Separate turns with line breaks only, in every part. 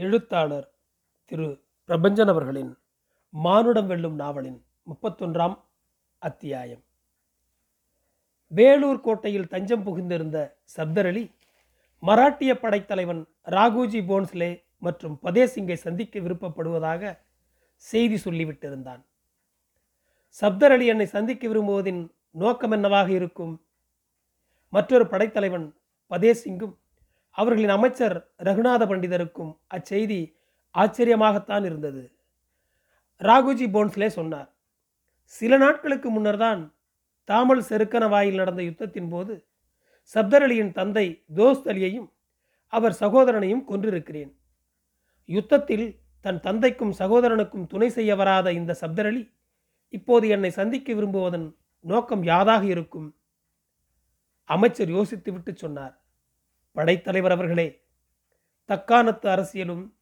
எழுத்தாளர் திரு பிரபஞ்சன் அவர்களின் மானுடம் வெல்லும் நாவலின் முப்பத்தொன்றாம் அத்தியாயம். வேலூர் கோட்டையில் தஞ்சம் புகுந்திருந்த சப்தரலி மராட்டிய படைத்தலைவன் ராகுஜி போன்ஸ்லே மற்றும் பதேசிங்கை சந்திக்க விருப்பப்படுவதாக செய்தி சொல்லிவிட்டிருந்தான். சப்தர் என்னை சந்திக்க விரும்புவதின் நோக்கம் என்னவாக இருக்கும்? மற்றொரு படைத்தலைவன் பதேசிங்கும் அவர்களின் அமைச்சர் ரகுநாத பண்டிதருக்கும் அச்செய்தி ஆச்சரியமாகத்தான் இருந்தது. ராகுஜி போன்ஸ்லே சொன்னார் சில நாட்களுக்கு முன்னர்தான் தாமல் செருக்கன வாயில் நடந்த யுத்தத்தின் போது சப்தர் அலியின் தந்தை தோஸ்த் அலியையும் அவர் சகோதரனையும் கொன்றிருக்கிறேன். யுத்தத்தில் தன் தந்தைக்கும் சகோதரனுக்கும் துணை செய்ய வராத இந்த சப்தர் அலி இப்போது என்னை சந்திக்க விரும்புவதன் நோக்கம் யாதாக இருக்கும்? அமைச்சர் யோசித்துவிட்டு சொன்னார் படைத்தலைவர் அவர்களே தக்காணத்து அரசியலும்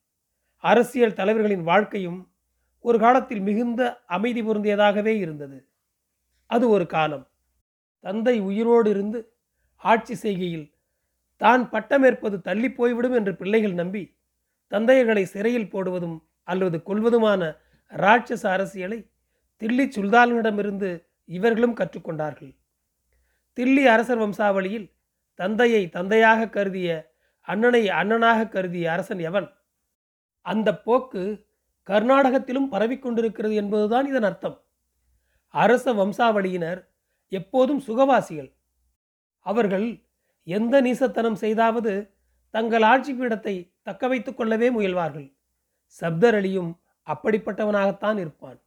அரசியல் தலைவர்களின் வாழ்க்கையும் ஒரு காலத்தில் மிகுந்த அமைதி பொருந்தியதாகவே இருந்தது. அது ஒரு காலம். தந்தை உயிரோடு இருந்து ஆட்சி செய்கையில் தான் பட்டமேற்பது தள்ளி போய்விடும் என்று பிள்ளைகள் நம்பி தந்தையர்களை சிறையில் போடுவதும் அல்லது கொள்வதுமான ராட்சச அரசியலை தில்லி சுல்தானிடமிருந்து இவர்களும் கற்றுக்கொண்டார்கள். தில்லி அரசர் வம்சாவளியில் தந்தையை தந்தையாக கருதிய அண்ணனை அண்ணனாக கருதிய அரசன் எவன்? அந்த போக்கு கர்நாடகத்திலும் பரவிக்கொண்டிருக்கிறது என்பதுதான் இதன் அர்த்தம். அரச வம்சாவளியினர் எப்போதும் சுகவாசிகள். அவர்கள் எந்த நீசத்தனம் செய்தாவது தங்கள் ஆட்சி பீடத்தை தக்க வைத்துக் கொள்ளவே முயல்வார்கள். சப்தர் அலியும் அப்படிப்பட்டவனாகத்தான் இருப்பான்.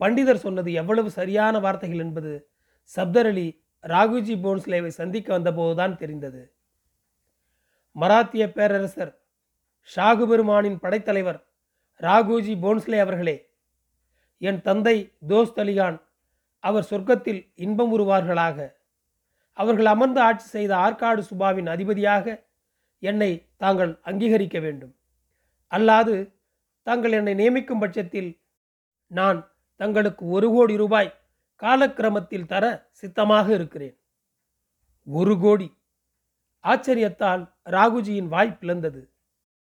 பண்டிதர் சொன்னது எவ்வளவு சரியான வார்த்தைகள் என்பது சப்தர் அலி ராகுஜி போன்ஸ்லேவை சந்திக்க வந்தபோதுதான் தெரிந்தது. மராத்திய பேரரசர் ஷாகு பெருமானின் படைத்தலைவர் ராகுஜி போன்ஸ்லே அவர்களே என் தந்தை தோஸ்த் அலிகான் அவர் சொர்க்கத்தில் இன்பம் உருவார்களாக. அவர்கள் அமர்ந்து ஆட்சி செய்த ஆற்காடு சுபாவின் அதிபதியாக என்னை தாங்கள் அங்கீகரிக்க வேண்டும். அல்லாது தாங்கள் என்னை நியமிக்கும் பட்சத்தில் நான் தங்களுக்கு ஒரு கோடி ரூபாய் காலக்கிரமத்தில் தர சித்தமாக இருக்கிறேன். ஒரு கோடி. ஆச்சரியத்தால் ராகுஜியின் வாய் பிளந்தது.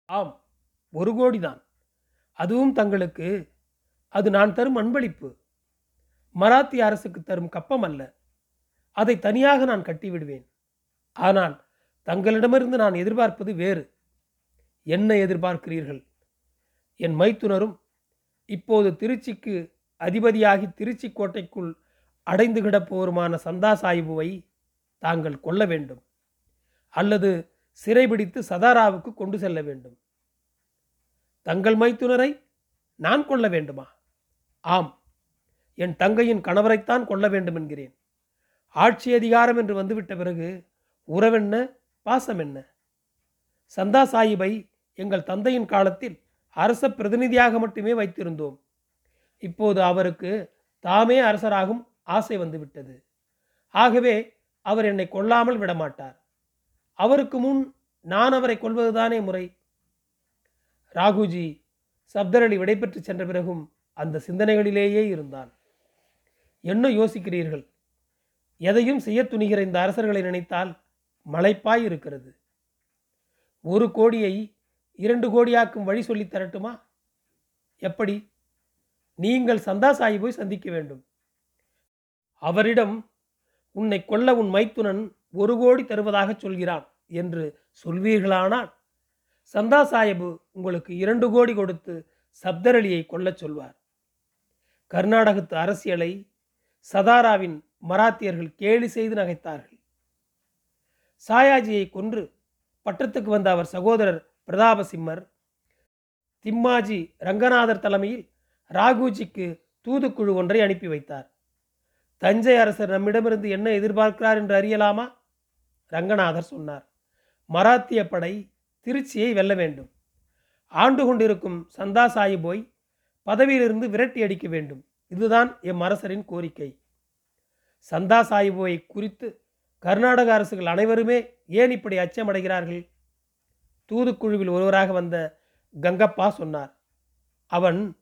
ஆம் ஒரு கோடிதான். அதுவும் தங்களுக்கு. அது நான் தரும் அன்பளிப்பு. மராத்திய அரசுக்கு தரும் கப்பம் அல்ல அதை தனியாக நான் கட்டிவிடுவேன். ஆனால் தங்களிடமிருந்து நான் எதிர்பார்ப்பது வேறு. என்ன எதிர்பார்க்கிறீர்கள்? என் மைத்துனரும் இப்போது திருச்சிக்கு அதிபதியாகி திருச்சி கோட்டைக்குள் அடைந்து கிடப்போருமான சந்தா சாஹிபுவை தாங்கள் கொல்ல வேண்டும். அல்லது சிறைபிடித்து சதாராவுக்கு கொண்டு செல்ல வேண்டும். தங்கள் மைத்துனரை நான் கொள்ள வேண்டுமா? ஆம் என் தங்கையின் கணவரைத்தான் கொள்ள வேண்டும் என்கிறேன் ஆட்சி அதிகாரம் என்று வந்துவிட்ட பிறகு உறவென்ன பாசம் என்ன சந்தா சாஹிபை எங்கள் தந்தையின் காலத்தில் அரச பிரதிநிதியாக மட்டுமே வைத்திருந்தோம். இப்போது அவருக்கு தாமே அரசராகும் ஆசை வந்துவிட்டது ஆகவே அவர் என்னை கொல்லாமல் விடமாட்டார். அவருக்கு முன் நான் அவரை கொள்வதுதானே முறை. ராகுஜி சப்தரளி விடைபெற்று சென்ற பிறகும் அந்த சிந்தனைகளிலேயே இருந்தான். என்ன யோசிக்கிறீர்கள்? எதையும் செய்ய துணிகிற இந்த அரசர்களை நினைத்தால் மலைப்பாய் இருக்கிறது. ஒரு கோடியை இரண்டு கோடியாக்கும் வழி சொல்லி தரட்டுமா? எப்படி? நீங்கள் சந்தா போய் சந்திக்க வேண்டும். அவரிடம் உன்னை கொல்ல உன் மைத்துனன் ஒரு கோடி தருவதாக சொல்கிறான் என்று சொல்வீர்களானால் சந்தா சாஹிபு உங்களுக்கு இரண்டு கோடி கொடுத்து சப்தரலியை கொல்லச் சொல்வார். கர்நாடகத்து அரசியலை சதாராவின் மராத்தியர்கள் கேலி செய்து நகைத்தார்கள். சாயாஜியை கொன்று பட்டத்துக்கு வந்த அவர் சகோதரர் பிரதாபசிம்மர் திம்மாஜி ரங்கநாதர் தலைமையில் ராகுஜிக்கு தூதுக்குழு ஒன்றை அனுப்பி வைத்தார். தஞ்சை அரசர் நம்மிடமிருந்து என்ன எதிர்பார்க்கிறார் என்று அறியலாமா? ரங்கநாதர் சொன்னார். மராத்திய படை திருச்சியை வெல்ல வேண்டும். ஆண்டு கொண்டிருக்கும் சந்தா சாஹிபோய் பதவியிலிருந்து விரட்டி அடிக்க வேண்டும். இதுதான் எம் அரசரின் கோரிக்கை. சந்தா சாஹிபோயை குறித்து கர்நாடக அரசுகள் அனைவருமே ஏன் இப்படி அச்சமடைகிறார்கள்? தூதுக்குழுவில் ஒருவராக வந்த கங்கப்பா சொன்னார். அவன்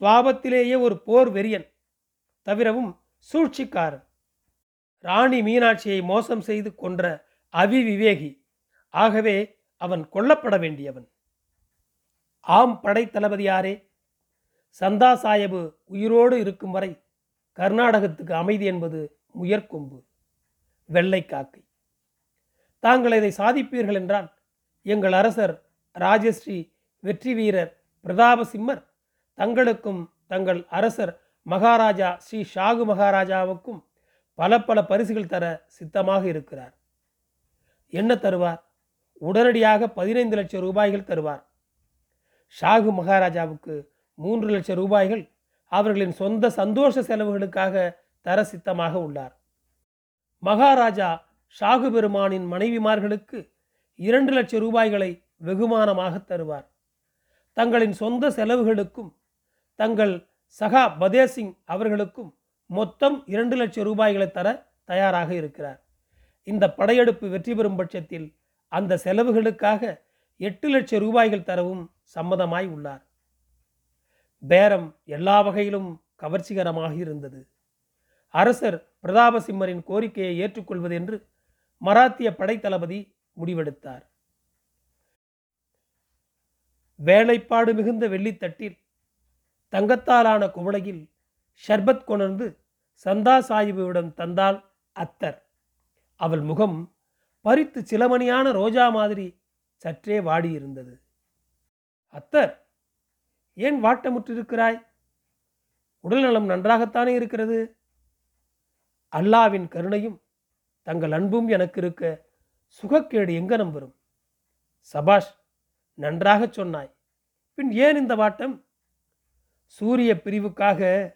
சுவாபத்திலேயே ஒரு போர் வெறியன் தவிரவும் சூழ்ச்சிக்காரன். ராணி மீனாட்சியை மோசம் செய்து கொன்ற அவிவிவேகி. ஆகவே அவன் கொல்லப்பட வேண்டியவன். ஆம் படை தளபதியாரே சந்தா சாயபு உயிரோடு இருக்கும் வரை கர்நாடகத்துக்கு அமைதி என்பது முயற்கொம்பு வெள்ளை காக்கை. தாங்கள் இதை சாதிப்பீர்கள் என்றால் எங்கள் அரசர் ராஜஸ்ரீ வெற்றி வீரர் பிரதாபசிம்மர் தங்களுக்கும் தங்கள் அரசர் மகாராஜா ஸ்ரீ ஷாகு மகாராஜாவுக்கும் பல பல பரிசுகள் தர சித்தமாக இருக்கிறார். என்ன தருவார்? உடனடியாக பதினைந்து லட்சம் ரூபாய்கள் தருவார். ஷாகு மகாராஜாவுக்கு மூன்று லட்சம் ரூபாய்கள் அவர்களின் சொந்த சந்தோஷ செலவுகளுக்காக தர சித்தமாக உள்ளார். மகாராஜா ஷாகு பெருமானின் மனைவிமார்களுக்கு இரண்டு லட்சம் ரூபாய்களை வெகுமானமாக தருவார். தங்களின் சொந்த செலவுகளுக்கும் தங்கள் சகா பதேசிங் அவர்களுக்கும் மொத்தம் இரண்டு லட்சம் ரூபாய்களை தர தயாராக இருக்கிறார். இந்த படையெடுப்பு வெற்றி பெறும் பட்சத்தில் அந்த செலவுகளுக்காக எட்டு லட்சம் ரூபாய்கள் தரவும் சம்மதமாய் உள்ளார். பேரம் எல்லா வகையிலும் கவர்ச்சிகரமாக இருந்தது. அரசர் பிரதாபசிம்மரின் கோரிக்கையை ஏற்றுக்கொள்வது என்று மராத்திய படைத்தளபதி முடிவெடுத்தார். வேலைப்பாடு மிகுந்த வெள்ளித்தட்டில் தங்கத்தாலான குவளையில் ஷர்பத் கொணர்ந்து சந்தா சாஹிபுவிடம் தந்தாள் அத்தர். அவள் முகம் பறித்து சிலமணியான ரோஜா மாதிரி சற்றே வாடியிருந்தது. அத்தர் ஏன் வாட்டமுற்றிருக்கிறாய்? உடல்நலம் நன்றாகத்தானே இருக்கிறது? அல்லாவின் கருணையும் தங்கள் அன்பும் எனக்கு இருக்க சுகக்கேடு எங்கனம் வரும்? சபாஷ் நன்றாகச் சொன்னாய். பின் ஏன் இந்த வாட்டம்? சூரிய பிரிவுக்காக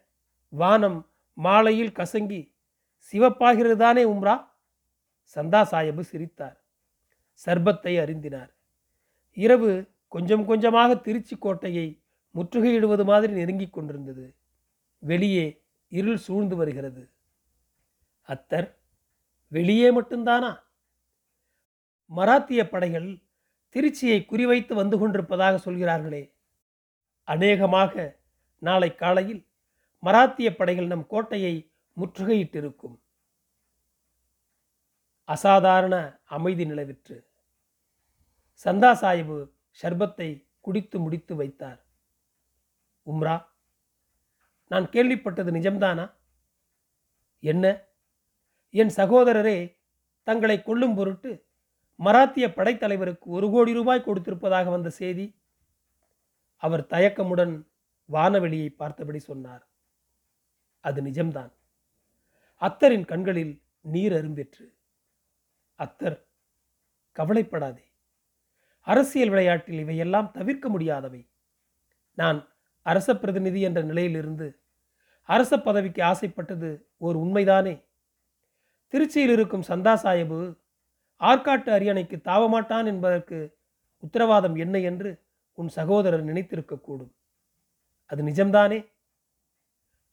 வானம் மாலையில் கசங்கி சிவப்பாகிறதுதானே உம்ரா? சந்தா சாஹிபு சிரித்தார். சர்பத்தை அறிந்தினார் இரவு கொஞ்சம் கொஞ்சமாக திருச்சி கோட்டையை முற்றுகையிடுவது மாதிரி நெருங்கிக் கொண்டிருந்தது. வெளியே இருள் சூழ்ந்து வருகிறது. அத்தர் வெளியே மட்டும்தானா? மராத்திய படைகள் திருச்சியை குறிவைத்து வந்து கொண்டிருப்பதாக சொல்கிறார்களே. அநேகமாக நாளை காலையில் மராத்திய படைகள் நம் கோட்டையை முற்றுகையிட்டிருக்கும். அசாதாரண அமைதி நிலவிற்று. சந்தா சாஹிபு ஷர்பத்தை குடித்து முடித்து வைத்தார். உம்ரா நான் கேள்விப்பட்டது நிஜம்தானா? என்ன? என் சகோதரரே தங்களை கொல்லும் பொருட்டு மராத்திய படைத்தலைவருக்கு ஒரு கோடி ரூபாய் கொடுத்திருப்பதாக வந்த செய்தி? அவர் தயக்கமுடன் வானவெளியை பார்த்தபடி சொன்னார். அது நிஜம்தான். அத்தரின் கண்களில் நீர் அரும்பெற்று. அத்தர் கவலைப்படாதே. அரசியல் விளையாட்டில் இவையெல்லாம் தவிர்க்க முடியாதவை. நான் அரச பிரதிநிதி என்ற நிலையிலிருந்து அரச பதவிக்கு ஆசைப்பட்டது ஓர் உண்மைதானே? திருச்சியில் இருக்கும் சந்தா சாஹிபு ஆற்காட்டு அரியணைக்கு தாவமாட்டான் என்பதற்கு உத்தரவாதம் என்ன என்று உன் சகோதரர் நினைத்திருக்கக்கூடும். அது நிஜம்தானே?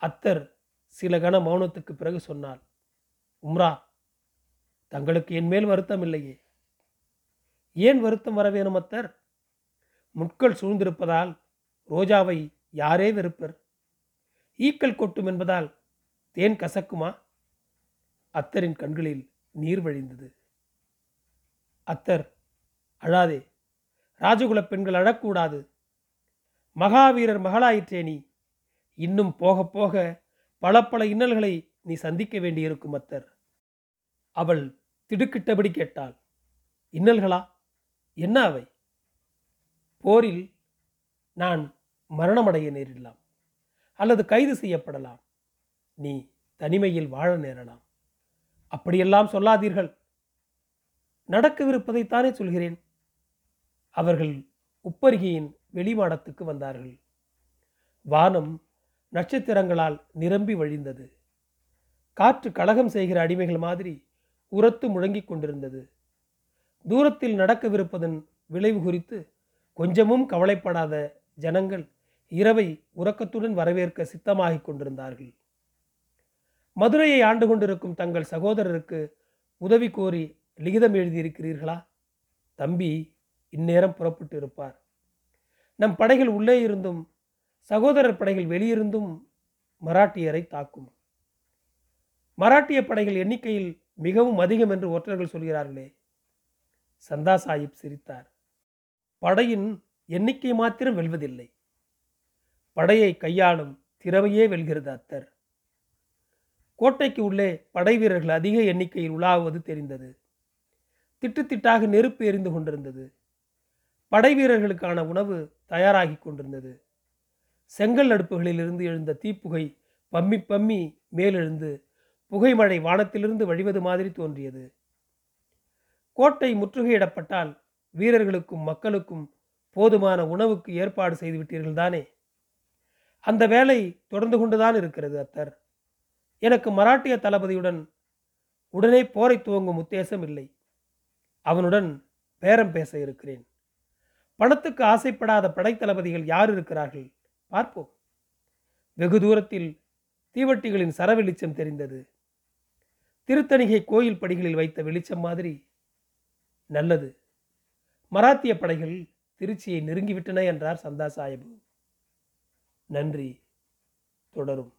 அத்தர் சில கண மௌனத்துக்கு பிறகு சொன்னார் உம்ரா தங்களுக்கு என் மேல் வருத்தம் இல்லையே. ஏன் வருத்தம் வர வேணும் அத்தர்? முட்கள் சூழ்ந்திருப்பதால் ரோஜாவை யாரே வெறுப்பர்? ஈக்கள் கொட்டும் என்பதால் தேன் கசக்குமா? அத்தரின் கண்களில் நீர் வழிந்தது. அத்தர் அழாதே. ராஜகுல பெண்கள் அழக்கூடாது. மகாவீரர் மகளாயிற்றே நீ. இன்னும் போக போக பல பல இன்னல்களை நீ சந்திக்க வேண்டியிருக்கும் அத்தர். அவள் திடுக்கிட்டபடி கேட்டாள் இன்னல்களா? என்ன அவை? போரில் நான் மரணமடைய நேரிடலாம் அல்லது கைது செய்யப்படலாம். நீ தனிமையில் வாழ நேரலாம். அப்படியெல்லாம் சொல்லாதீர்கள். நடக்கவிருப்பதைத்தானே சொல்கிறேன். அவர்கள் உப்பருகியின் வெளிமாடத்துக்கு வந்தார்கள். வானம் நட்சத்திரங்களால் நிரம்பி வழிந்தது. காற்று கலகம் செய்கிற அடிமைகள் மாதிரி உரத்து முழங்கிக் கொண்டிருந்தது. தூரத்தில் நடக்கவிருப்பதன் விளைவு குறித்து கொஞ்சமும் கவலைப்படாத ஜனங்கள் இரவை உறக்கத்துடன் வரவேற்க சித்தமாகிக் கொண்டிருந்தார்கள். மதுரையை ஆண்டு கொண்டிருக்கும் தங்கள் சகோதரருக்கு உதவி கோரி லிகிதம் எழுதியிருக்கிறீர்களா? தம்பி இந்நேரம் புறப்பட்டு இருப்பார். நம் படைகள் உள்ளே இருந்தும் சகோதரர் படைகள் வெளியிருந்தும் மராட்டியரை தாக்கும். மராட்டிய படைகள் எண்ணிக்கையில் மிகவும் அதிகம் என்று ஒற்றர்கள் சொல்கிறார்களே. சந்தா சாஹிப் சிரித்தார். படையின் எண்ணிக்கை மாத்திரம் வெல்வதில்லை. படையை கையாளும் திறமையே வெல்கிறது அத்தர். கோட்டைக்கு உள்ளே படை வீரர்கள் அதிக எண்ணிக்கையில் உலாவது தெரிந்தது. திட்டு திட்டாக நெருப்பு எரிந்து கொண்டிருந்தது. படை வீரர்களுக்கான உணவு தயாராகி கொண்டிருந்தது. செங்கல் அடுப்புகளிலிருந்து எழுந்த தீப்புகை பம்மி பம்மி மேலெழுந்து புகைமழை வானத்திலிருந்து வழிவது மாதிரி தோன்றியது. கோட்டை முற்றுகையிடப்பட்டால் வீரர்களுக்கும் மக்களுக்கும் போதுமான உணவுக்கு ஏற்பாடு செய்துவிட்டீர்கள் தானே? அந்த வேலை தொடர்ந்து கொண்டுதான் இருக்கிறது அத்தர். எனக்கு மராட்டிய தளபதியுடன் உடனே போரை துவங்கும் உத்தேசம் இல்லை. அவனுடன் பேரம் பேச இருக்கிறேன். பணத்துக்கு ஆசைப்படாத படைத்தளபதிகள் யார் இருக்கிறார்கள்? பார்ப்போம். வெகு தூரத்தில் தீவட்டிகளின் சர வெளிச்சம் தெரிந்தது. திருத்தணிகை கோயில் படிகளில் வைத்த வெளிச்சம் மாதிரி நல்லது. மராத்திய படைகள் திருச்சியை நெருங்கிவிட்டன என்றார் சந்தா சாஹிபு நன்றி. தொடரும்.